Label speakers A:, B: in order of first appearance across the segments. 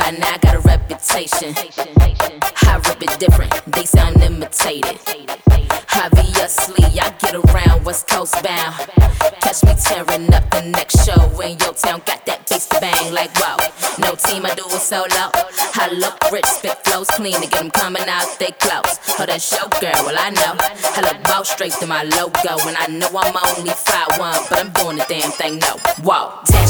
A: by now I got a reputation. I rip it different, they sound imitated. Obviously, I get around West Coast bound. Catch me tearing up the next show in your town. Got that bass to bang like wow. No team, I do it solo. I look rich, spit flows clean to get them coming out they close. Oh, that show girl, well I know. I look bow straight to my logo, and I know I'm only 5'1, but I'm doing the damn thing, no. Whoa, Tash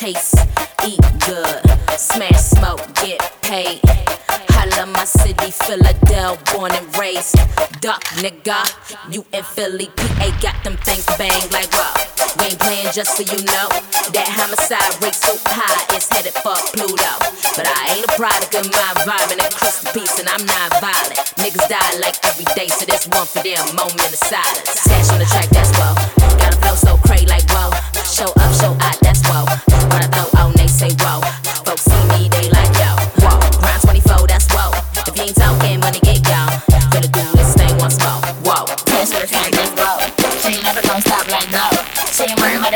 A: chase. Eat good, smash smoke, get paid. I love my city, Philadelphia, born and raised. Duck nigga, you in Philly, PA got them things bang like wow. We ain't playing just so you know. That homicide rate so high, it's headed for Pluto. But I ain't a product of my environment, and crystal peace, and I'm not violent. Niggas die like every day, so this one for them, moment of silence. On the track,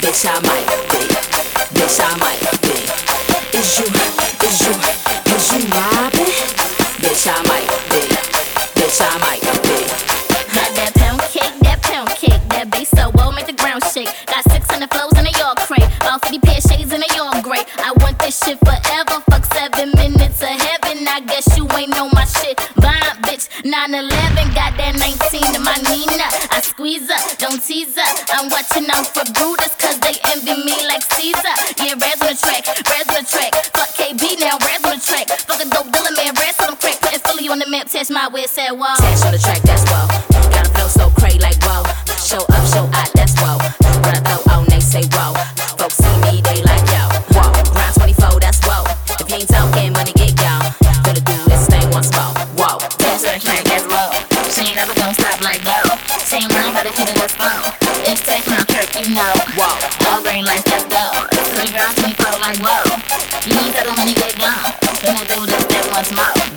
A: Bitch, I might be. Bitch, I might be. Is you, is you, is you mobbing? Bitch, I might be. Bitch, I might be.
B: That pound cake, that pound cake, that bass so well make the ground shake. Got 600 flows in a York crate, about 50 pair shades in a York gray. I want this shit forever, 911, got that 19 in my Nina. I squeeze up, don't tease up. I'm watching out for Brutus, cause they envy me like Caesar. Yeah, Raz on the track, Raz on the track. Fuck KB now, Raz on the track. Fuck a dope dealer, man, Raz on the crack. Putting Philly on the map, test my said whoa.
A: Tash on the track, that's Got a hidden that's gone. It's taking my trick, you know. Wow. All green lights, let's go. Three girls, we flow like whoa. You need that money, get gone. Then I do this step once more.